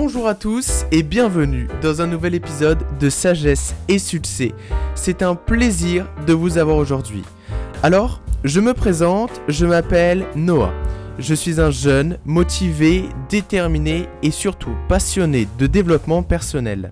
Bonjour à tous et bienvenue dans un nouvel épisode de Sagesse et Succès. C'est un plaisir de vous avoir aujourd'hui. Alors, je me présente, je m'appelle Noah. Je suis un jeune, motivé, déterminé et surtout passionné de développement personnel.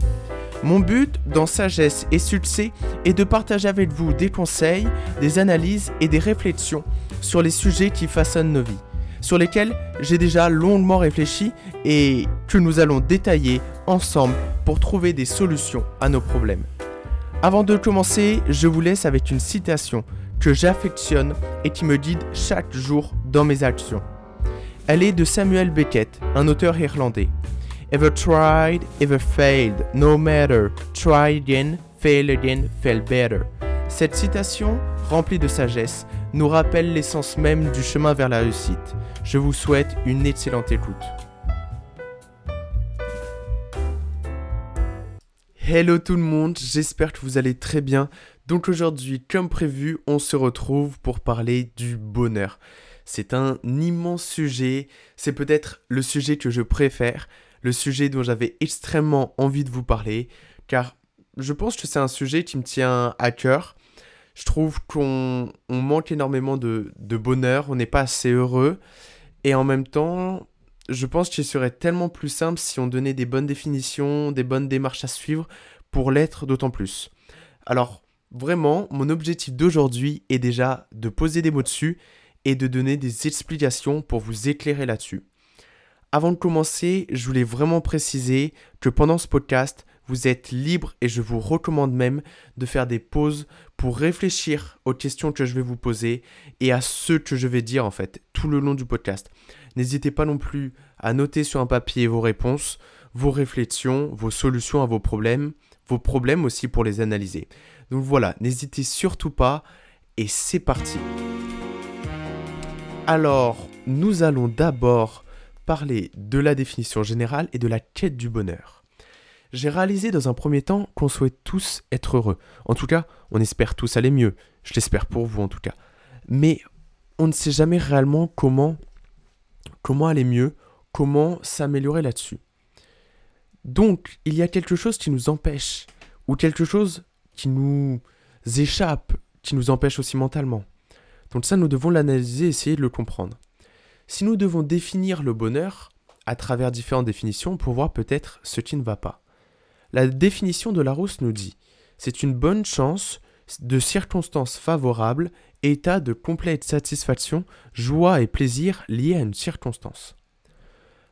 Mon but dans Sagesse et Succès est de partager avec vous des conseils, des analyses et des réflexions sur les sujets qui façonnent nos vies sur lesquels j'ai déjà longuement réfléchi et que nous allons détailler ensemble pour trouver des solutions à nos problèmes. Avant de commencer, je vous laisse avec une citation que j'affectionne et qui me guide chaque jour dans mes actions. Elle est de Samuel Beckett, un auteur irlandais. Ever tried, ever failed, no matter, try again, fail again, fail better. Cette citation, remplie de sagesse, nous rappelle l'essence même du chemin vers la réussite. Je vous souhaite une excellente écoute. Hello tout le monde, j'espère que vous allez très bien. Donc aujourd'hui, comme prévu, on se retrouve pour parler du bonheur. C'est un immense sujet, c'est peut-être le sujet que je préfère, le sujet dont j'avais extrêmement envie de vous parler, car je pense que c'est un sujet qui me tient à cœur je trouve qu'on manque énormément de, bonheur, on n'est pas assez heureux. Et en même temps, je pense qu'il serait tellement plus simple si on donnait des bonnes définitions, des bonnes démarches à suivre pour l'être d'autant plus. Alors, vraiment, mon objectif d'aujourd'hui est déjà de poser des mots dessus et de donner des explications pour vous éclairer là-dessus. Avant de commencer, je voulais vraiment préciser que pendant ce podcast, vous êtes libre et je vous recommande même de faire des pauses pour réfléchir aux questions que je vais vous poser et à ce que je vais dire en fait tout le long du podcast. N'hésitez pas non plus à noter sur un papier vos réponses, vos réflexions, vos solutions à vos problèmes, vos problèmes aussi pour les analyser. Donc voilà, n'hésitez surtout pas et c'est parti. Alors, nous allons d'abord parler de la définition générale et de la quête du bonheur. J'ai réalisé dans un premier temps qu'on souhaite tous être heureux. En tout cas, on espère tous aller mieux. Je l'espère pour vous en tout cas. Mais on ne sait jamais réellement comment, comment aller mieux, comment s'améliorer là-dessus. Donc, il y a quelque chose qui nous empêche, ou quelque chose qui nous échappe, qui nous empêche aussi mentalement. Donc ça, nous devons l'analyser essayer de le comprendre. Si nous devons définir le bonheur à travers différentes définitions pour voir peut-être ce qui ne va pas. La définition de Larousse nous dit c'est une bonne chance de circonstances favorables, état de complète satisfaction, joie et plaisir liés à une circonstance.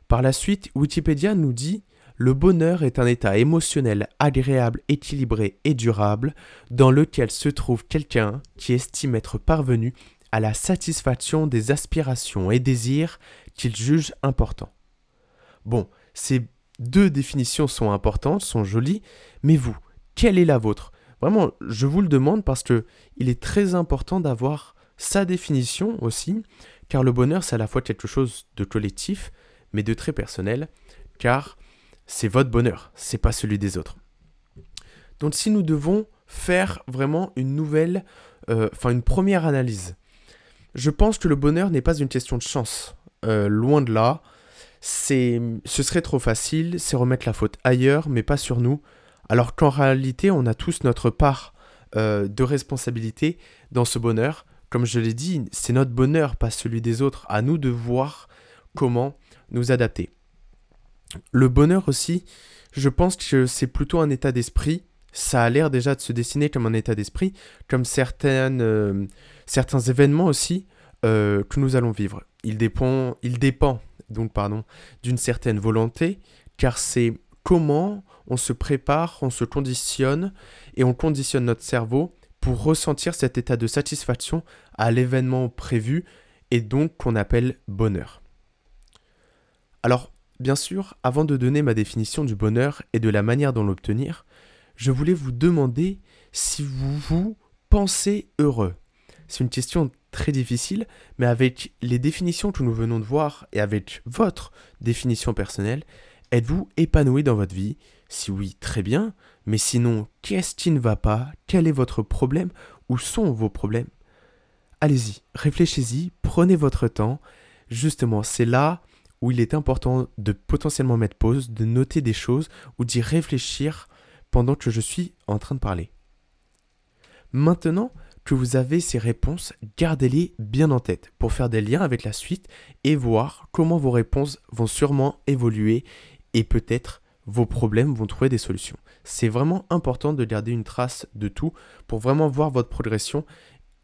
Par la suite, Wikipédia nous dit le bonheur est un état émotionnel agréable, équilibré et durable dans lequel se trouve quelqu'un qui estime être parvenu à la satisfaction des aspirations et désirs qu'il juge importants. Bon, c'est deux définitions sont importantes, sont jolies, mais vous, quelle est la vôtre? Vraiment, je vous le demande parce que il est très important d'avoir sa définition aussi, car le bonheur c'est à la fois quelque chose de collectif, mais de très personnel, car c'est votre bonheur, c'est pas celui des autres. Donc si nous devons faire vraiment une nouvelle, euh, enfin une première analyse, je pense que le bonheur n'est pas une question de chance, euh, loin de là c'est, ce serait trop facile, c'est remettre la faute ailleurs, mais pas sur nous, alors qu'en réalité, on a tous notre part euh, de responsabilité dans ce bonheur. Comme je l'ai dit, c'est notre bonheur, pas celui des autres. À nous de voir comment nous adapter. Le bonheur aussi, je pense que c'est plutôt un état d'esprit. Ça a l'air déjà de se dessiner comme un état d'esprit, comme certaines, euh, certains événements aussi euh, que nous allons vivre. Il dépend, il dépend donc pardon, d'une certaine volonté, car c'est comment on se prépare, on se conditionne et on conditionne notre cerveau pour ressentir cet état de satisfaction à l'événement prévu et donc qu'on appelle bonheur. Alors, bien sûr, avant de donner ma définition du bonheur et de la manière d'en l'obtenir, je voulais vous demander si vous vous pensez heureux. C'est une question très difficile, mais avec les définitions que nous venons de voir et avec votre définition personnelle, êtes-vous épanoui dans votre vie? Si oui, très bien, mais sinon, qu'est-ce qui ne va pas? Quel est votre problème? Où sont vos problèmes? Allez-y, réfléchissez-y, prenez votre temps. Justement, c'est là où il est important de potentiellement mettre pause, de noter des choses ou d'y réfléchir pendant que je suis en train de parler. Maintenant que vous avez ces réponses, gardez-les bien en tête pour faire des liens avec la suite et voir comment vos réponses vont sûrement évoluer et peut-être vos problèmes vont trouver des solutions. C'est vraiment important de garder une trace de tout pour vraiment voir votre progression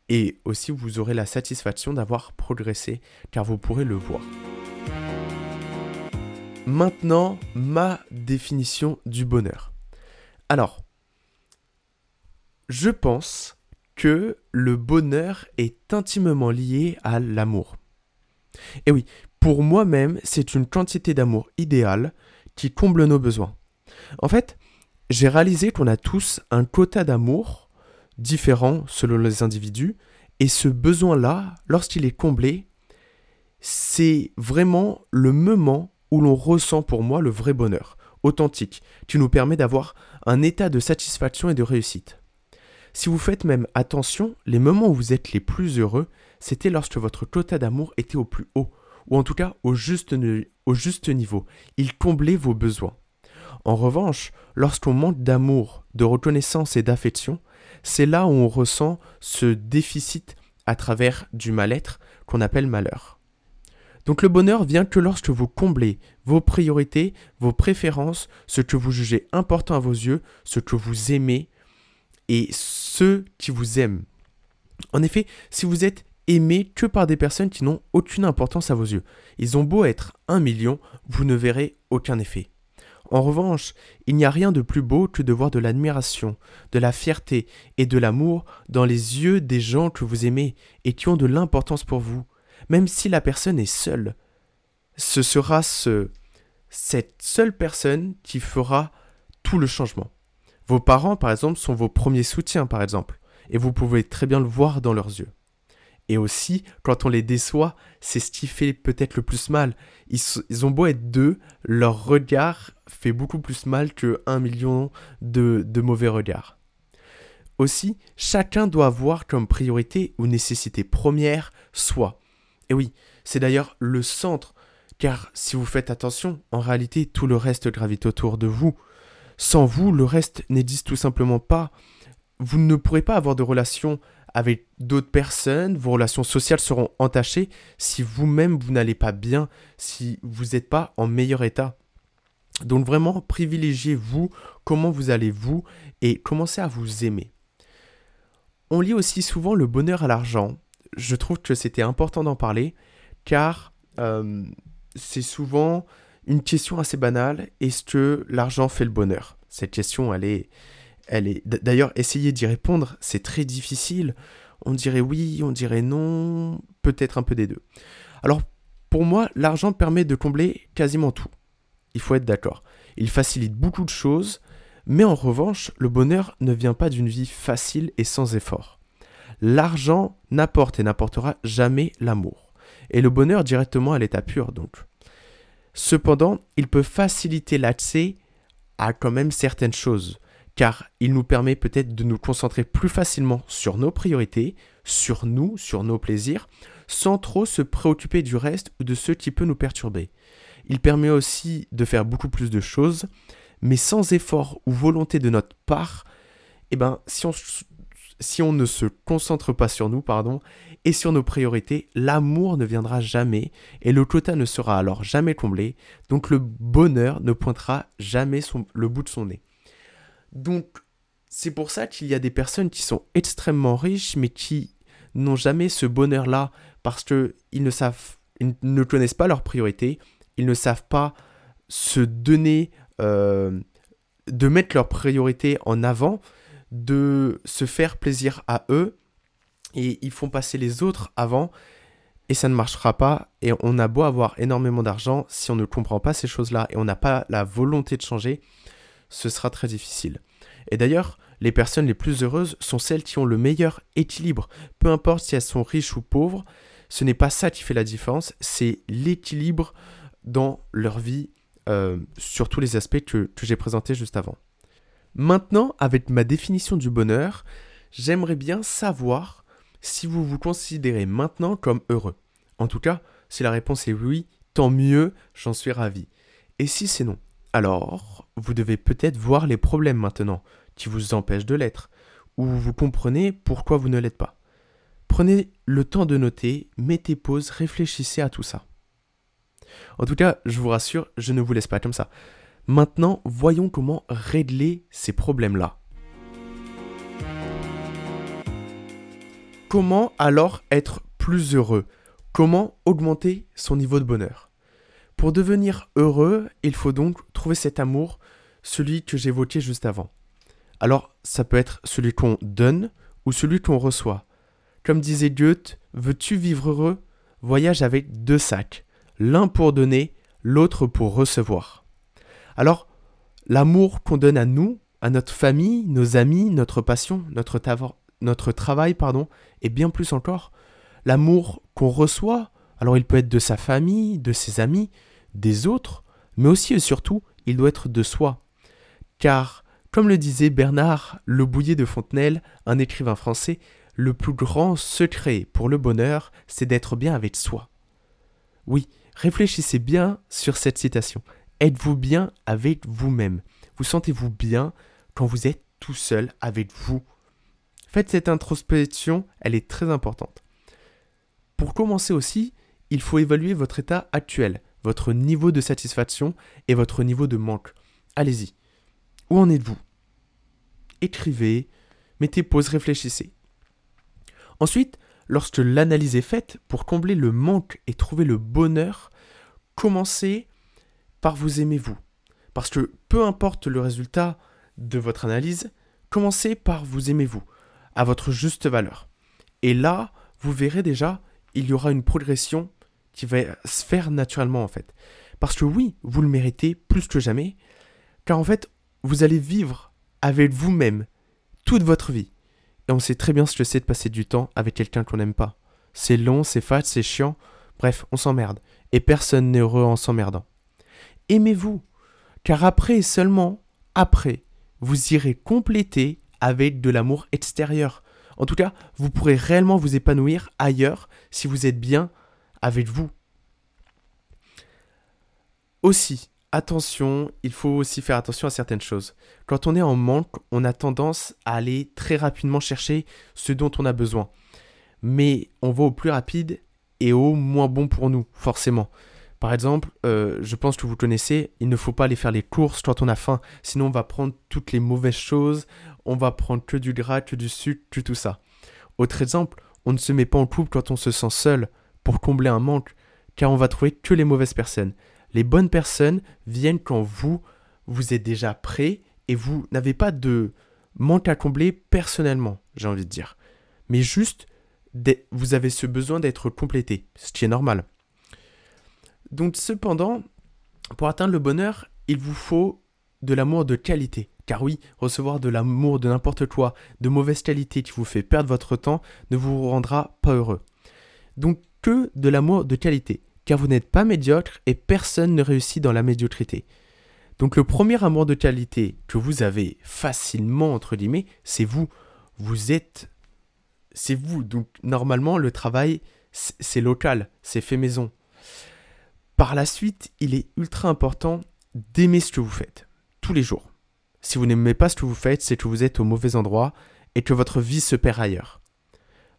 et aussi vous aurez la satisfaction d'avoir progressé car vous pourrez le voir. Maintenant, ma définition du bonheur. Alors, je pense que le bonheur est intimement lié à l'amour. Et oui, pour moi-même, c'est une quantité d'amour idéale qui comble nos besoins. En fait, j'ai réalisé qu'on a tous un quota d'amour différent selon les individus, et ce besoin-là, lorsqu'il est comblé, c'est vraiment le moment où l'on ressent pour moi le vrai bonheur, authentique, qui nous permet d'avoir un état de satisfaction et de réussite. Si vous faites même attention, les moments où vous êtes les plus heureux, c'était lorsque votre quota d'amour était au plus haut, ou en tout cas au juste, au juste niveau. Il comblait vos besoins. En revanche, lorsqu'on manque d'amour, de reconnaissance et d'affection, c'est là où on ressent ce déficit à travers du mal-être qu'on appelle malheur. Donc le bonheur vient que lorsque vous comblez vos priorités, vos préférences, ce que vous jugez important à vos yeux, ce que vous aimez et ceux qui vous aiment. En effet, si vous êtes aimé que par des personnes qui n'ont aucune importance à vos yeux, ils ont beau être un million, vous ne verrez aucun effet. En revanche, il n'y a rien de plus beau que de voir de l'admiration, de la fierté et de l'amour dans les yeux des gens que vous aimez et qui ont de l'importance pour vous, même si la personne est seule. Ce sera ce, cette seule personne qui fera tout le changement. Vos parents, par exemple, sont vos premiers soutiens, par exemple, et vous pouvez très bien le voir dans leurs yeux. Et aussi, quand on les déçoit, c'est ce qui fait peut-être le plus mal. Ils, ont beau être deux, leur regard fait beaucoup plus mal que un million de, de mauvais regards. Aussi, chacun doit avoir comme priorité ou nécessité première soi. Et oui, c'est d'ailleurs le centre, car si vous faites attention, en réalité, tout le reste gravite autour de vous. Sans vous, le reste n'existe tout simplement pas. Vous ne pourrez pas avoir de relation avec d'autres personnes, vos relations sociales seront entachées si vous-même vous, n'allez pas bien, si vous n'êtes pas en meilleur état. Donc vraiment, privilégiez vous, comment vous allez vous, et commencez à vous aimer. On lit aussi souvent le bonheur à l'argent. Je trouve que c'était important d'en parler, car euh, c'est souvent une question assez banale. Est-ce que l'argent fait le bonheur? Cette question, elle est. D'ailleurs, essayer d'y répondre, c'est très difficile. On dirait oui, on dirait non, peut-être un peu des deux. Alors, pour moi, l'argent permet de combler quasiment tout. Il faut être d'accord. Il facilite beaucoup de choses, mais en revanche, le bonheur ne vient pas d'une vie facile et sans effort. L'argent n'apporte et n'apportera jamais l'amour. Et le bonheur directement à l'état pur, donc. Cependant, il peut faciliter l'accès à quand même certaines choses car il nous permet peut-être de nous concentrer plus facilement sur nos priorités, sur nous, sur nos plaisirs, sans trop se préoccuper du reste ou de ce qui peut nous perturber. Il permet aussi de faire beaucoup plus de choses, mais sans effort ou volonté de notre part, eh ben, si on, si on ne se concentre pas sur nous, pardon, et sur nos priorités, l'amour ne viendra jamais et le quota ne sera alors jamais comblé, donc le bonheur ne pointera jamais le bout de son nez. Donc, c'est pour ça qu'il y a des personnes qui sont extrêmement riches, mais qui n'ont jamais ce bonheur-là parce qu'ils ne savent, ne connaissent pas leurs priorités, ils ne savent pas se donner, euh, de mettre leurs priorités en avant, de se faire plaisir à eux, et ils font passer les autres avant, et ça ne marchera pas, et on a beau avoir énormément d'argent, si on ne comprend pas ces choses-là, et on n'a pas la volonté de changer, ce sera très difficile. Et d'ailleurs, les personnes les plus heureuses sont celles qui ont le meilleur équilibre. Peu importe si elles sont riches ou pauvres, ce n'est pas ça qui fait la différence, c'est l'équilibre dans leur vie euh, sur tous les aspects que, que j'ai présentés juste avant. Maintenant, avec ma définition du bonheur, j'aimerais bien savoir si vous vous considérez maintenant comme heureux. En tout cas, si la réponse est oui, tant mieux, j'en suis ravi. Et si c'est non, alors vous devez peut-être voir les problèmes maintenant qui vous empêchent de l'être, ou vous comprenez pourquoi vous ne l'êtes pas. Prenez le temps de noter, mettez pause, réfléchissez à tout ça. En tout cas, je vous rassure, je ne vous laisse pas comme ça. Maintenant, voyons comment régler ces problèmes-là. Comment alors être plus heureux? Comment augmenter son niveau de bonheur? Pour devenir heureux, il faut donc trouver cet amour, celui que j'évoquais juste avant. Alors, ça peut être celui qu'on donne ou celui qu'on reçoit. Comme disait Goethe, veux-tu vivre heureux? Voyage avec deux sacs, l'un pour donner, l'autre pour recevoir. Alors, l'amour qu'on donne à nous, à notre famille, nos amis, notre passion, notre, travail, pardon, et bien plus encore, L'amour qu'on reçoit, alors il peut être de sa famille, de ses amis, des autres, mais aussi et surtout, il doit être de soi. Car, comme le disait Bernard Le Bouillet de Fontenelle, un écrivain français, le plus grand secret pour le bonheur, c'est d'être bien avec soi. Oui, réfléchissez bien sur cette citation. Êtes-vous bien avec vous-même? Vous sentez-vous bien quand vous êtes tout seul avec vous? Faites cette introspection, elle est très importante. Pour commencer aussi, il faut évaluer votre état actuel, votre niveau de satisfaction et votre niveau de manque. Allez-y. Où en êtes-vous? Écrivez, mettez pause, réfléchissez. Ensuite, lorsque l'analyse est faite, pour combler le manque et trouver le bonheur, commencez par vous aimer vous. Parce que peu importe le résultat de votre analyse, commencez par vous aimer vous, à votre juste valeur. Et là, vous verrez déjà il y aura une progression qui va se faire naturellement en fait. Parce que oui, vous le méritez plus que jamais, car en fait, vous allez vivre avec vous-même toute votre vie. Et on sait très bien ce que c'est de passer du temps avec quelqu'un qu'on n'aime pas. C'est long, c'est fat, c'est chiant, bref, on s'emmerde. Et personne n'est heureux en s'emmerdant. Aimez-vous, car après et seulement après, vous irez compléter avec de l'amour extérieur. En tout cas, vous pourrez réellement vous épanouir ailleurs si vous êtes bien avec vous. Aussi, attention, il faut aussi faire attention à certaines choses. Quand on est en manque, on a tendance à aller très rapidement chercher ce dont on a besoin. Mais on va au plus rapide et au moins bon pour nous, forcément. Par exemple, euh, je pense que vous connaissez, il ne faut pas aller faire les courses quand on a faim, sinon on va prendre toutes les mauvaises choses, on va prendre que du gras, que du sucre, que tout ça. Autre exemple, on ne se met pas en couple quand on se sent seul pour combler un manque, car on va trouver que les mauvaises personnes. Les bonnes personnes viennent quand vous, vous êtes déjà prêt et vous n'avez pas de manque à combler personnellement, j'ai envie de dire. Mais juste, vous avez ce besoin d'être complété, ce qui est normal. Donc cependant, pour atteindre le bonheur, il vous faut de l'amour de qualité. Car oui, recevoir de l'amour de n'importe quoi, de mauvaise qualité qui vous fait perdre votre temps, ne vous rendra pas heureux. Donc que de l'amour de qualité, car vous n'êtes pas médiocre et personne ne réussit dans la médiocrité. Donc le premier amour de qualité que vous avez facilement, entre guillemets, c'est vous. Vous êtes... C'est vous. Donc normalement, le travail, c'est local, c'est fait maison. Par la suite, il est ultra important d'aimer ce que vous faites, tous les jours. Si vous n'aimez pas ce que vous faites, c'est que vous êtes au mauvais endroit et que votre vie se perd ailleurs.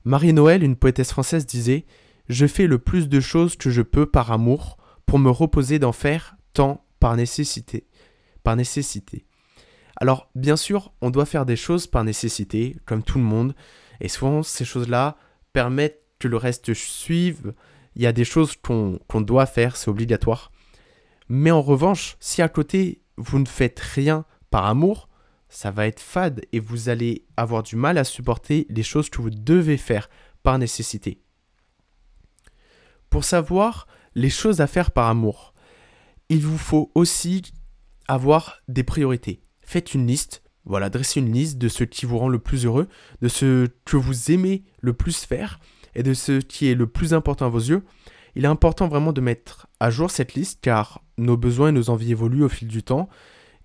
Marie-Noël, une poétesse française, disait Je fais le plus de choses que je peux par amour pour me reposer d'en faire tant par nécessité. Par nécessité. Alors, bien sûr, on doit faire des choses par nécessité, comme tout le monde, et souvent ces choses-là permettent que le reste suive. Il y a des choses qu'on doit faire, c'est obligatoire. Mais en revanche, si à côté vous ne faites rien par amour, ça va être fade et vous allez avoir du mal à supporter les choses que vous devez faire par nécessité. Pour savoir les choses à faire par amour, il vous faut aussi avoir des priorités. Faites une liste, voilà, dressez une liste de ce qui vous rend le plus heureux, de ce que vous aimez le plus faire et de ce qui est le plus important à vos yeux. Il est important vraiment de mettre à jour cette liste car nos besoins et nos envies évoluent au fil du temps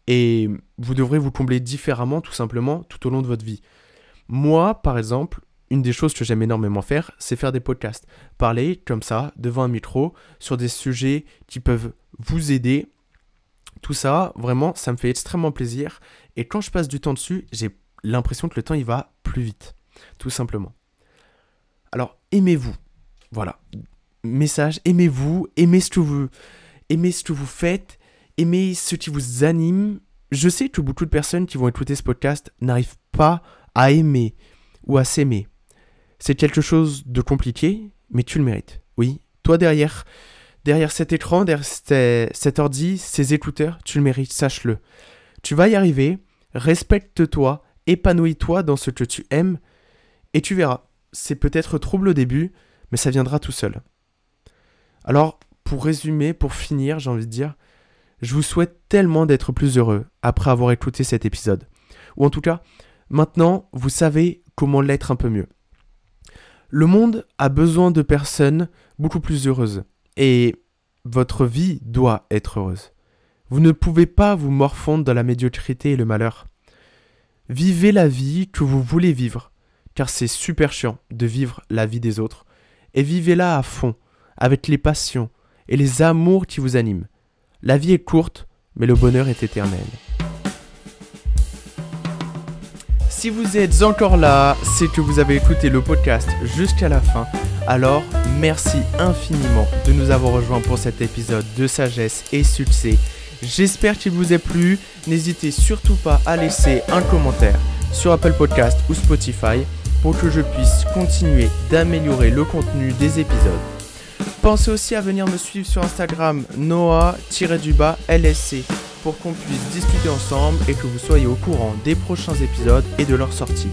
et vous devrez vous combler différemment tout simplement tout au long de votre vie. Moi, par exemple, une des choses que j'aime énormément faire, c'est faire des podcasts. Parler comme ça, devant un micro, sur des sujets qui peuvent vous aider. Tout ça, vraiment, ça me fait extrêmement plaisir. Et quand je passe du temps dessus, j'ai l'impression que le temps, il va plus vite. Tout simplement. Alors, aimez-vous. Voilà. Message, aimez-vous, aimez ce que vous, aimez ce que vous faites, aimez ce qui vous anime. Je sais que beaucoup de personnes qui vont écouter ce podcast n'arrivent pas à aimer ou à s'aimer. C'est quelque chose de compliqué, mais tu le mérites. Oui, toi derrière, derrière cet écran, derrière cet ordi, ces écouteurs, tu le mérites, sache-le. Tu vas y arriver, respecte-toi, épanouis-toi dans ce que tu aimes, et tu verras. C'est peut-être trouble au début, mais ça viendra tout seul. Alors, pour résumer, pour finir, j'ai envie de dire, je vous souhaite tellement d'être plus heureux après avoir écouté cet épisode. Ou en tout cas, maintenant, vous savez comment l'être un peu mieux. Le monde a besoin de personnes beaucoup plus heureuses. Et votre vie doit être heureuse. Vous ne pouvez pas vous morfondre dans la médiocrité et le malheur. Vivez la vie que vous voulez vivre, car c'est super chiant de vivre la vie des autres. Et vivez-la à fond, avec les passions et les amours qui vous animent. La vie est courte, mais le bonheur est éternel. Si vous êtes encore là, c'est que vous avez écouté le podcast jusqu'à la fin. Alors, merci infiniment de nous avoir rejoints pour cet épisode de sagesse et succès. J'espère qu'il vous a plu. N'hésitez surtout pas à laisser un commentaire sur Apple Podcast ou Spotify pour que je puisse continuer d'améliorer le contenu des épisodes. Pensez aussi à venir me suivre sur Instagram noah-lsc pour qu'on puisse discuter ensemble et que vous soyez au courant des prochains épisodes et de leur sortie.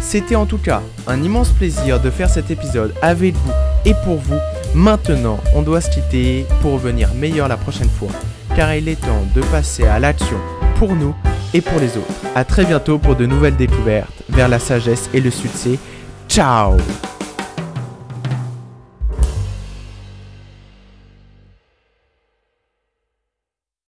C'était en tout cas un immense plaisir de faire cet épisode avec vous et pour vous. Maintenant, on doit se quitter pour revenir meilleur la prochaine fois, car il est temps de passer à l'action pour nous et pour les autres. A très bientôt pour de nouvelles découvertes vers la sagesse et le succès. Ciao